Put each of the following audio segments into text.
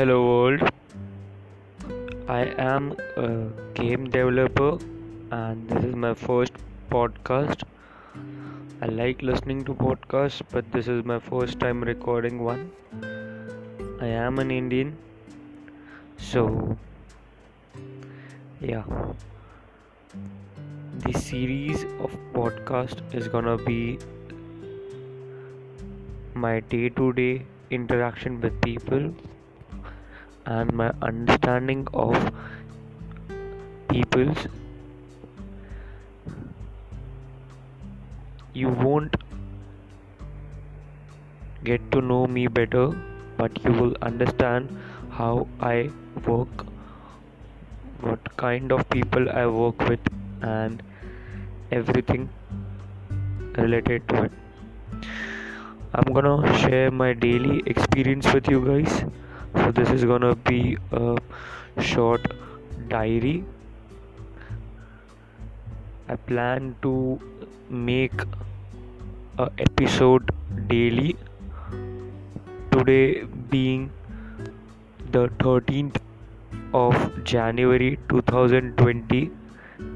Hello world. I am a game developer and this is my first podcast. I like listening to podcasts, but this is my first time recording one. I am an Indian. So yeah. The series of podcast is gonna be my day-to-day interaction with people and my understanding of people's you won't get to know me better but you will understand how i work what kind of people i work with and everything related to it. I'm gonna share my daily experience with you guys so this is gonna be a short diary. I plan to make a episode daily. Today being the 13th of january 2020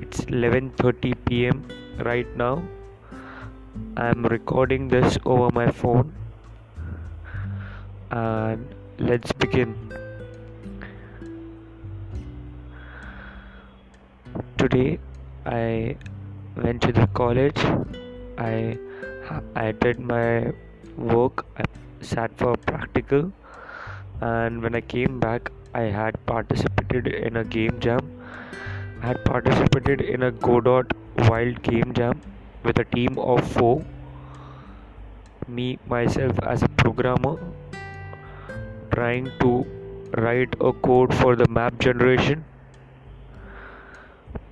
it's 11:30 pm right now. I'm recording this over my phone. And let's begin. Today I went to the college. I I did my work. I sat for a practical, and when I came back, I had participated in a game jam. I had participated in a Godot Wild game jam with a team of four. Me myself as a programmer trying to write a code for the map generation.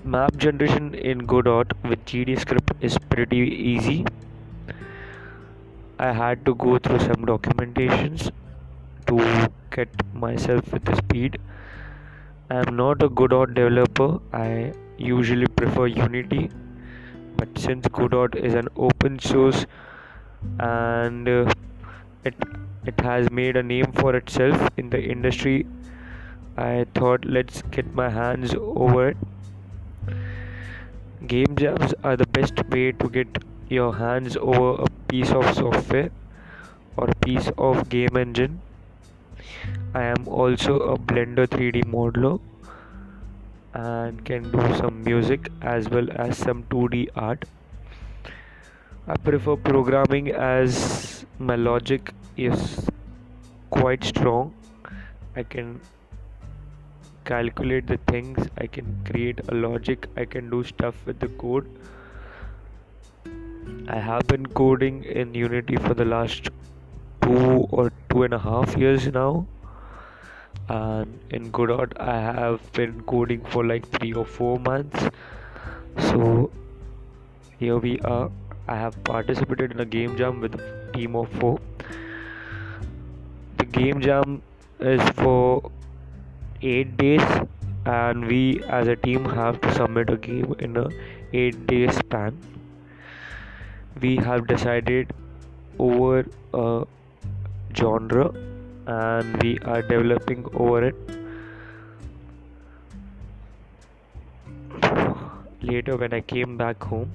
Map generation in Godot with GDScript is pretty easy. I had to go through some documentations to get myself with the speed. I am not a Godot developer. I usually prefer Unity, but since Godot is an open source and uh, it it has made a name for itself in the industry. I thought let's get my hands over it. Game jams are the best way to get your hands over a piece of software or a piece of game engine. I am also a blender 3d modeler and can do some music as well as some 2d art I prefer programming as my logic is quite strong. I can calculate the things, I can create a logic, I can do stuff with the code. I have been coding in Unity for the last two or two and a half years now. And in Godot, I have been coding for like three or four months. So here we are I have participated in a game jam with a team of four. The game jam is for eight days, and we as a team have to submit a game in a eight day span. We have decided over a genre and we are developing over it. Later, when I came back home,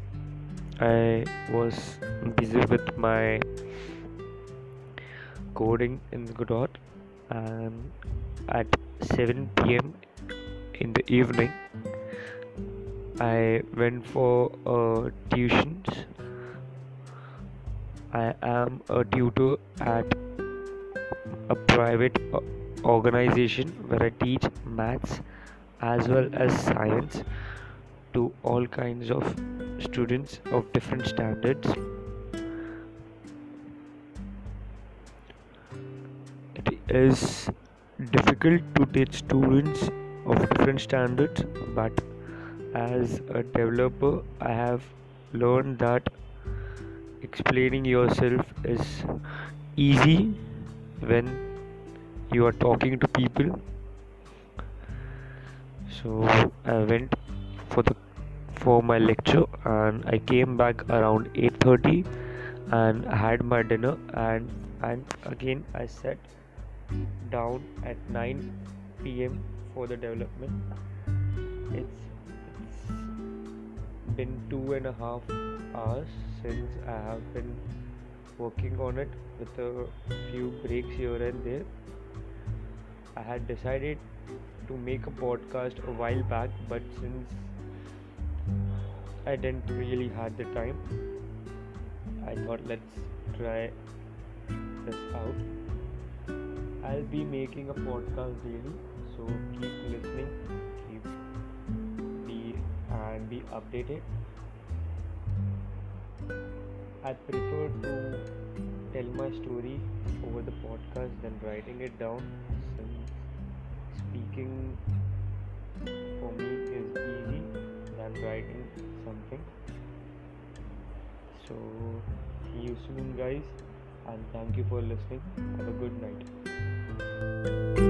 I was busy with my coding in Godot and at 7 pm in the evening I went for uh, tuitions. I am a tutor at a private organization where I teach maths as well as science to all kinds of students of different standards. It is difficult to teach students of different standards, but as a developer, I have learned that explaining yourself is easy when you are talking to people. So I went for the for my lecture and I came back around 8:30 and had my dinner and and again I sat down at 9 pm for the development. It's, it's been two and a half hours since I have been working on it with a few breaks here and there. I had decided to make a podcast a while back, but since I didn't really had the time, I thought let's try this out. I'll be making a podcast daily, so keep listening, keep be and be updated. I prefer to tell my story over the podcast than writing it down since speaking for me is easy than writing something. So, see you soon, guys, and thank you for listening. Have a good night.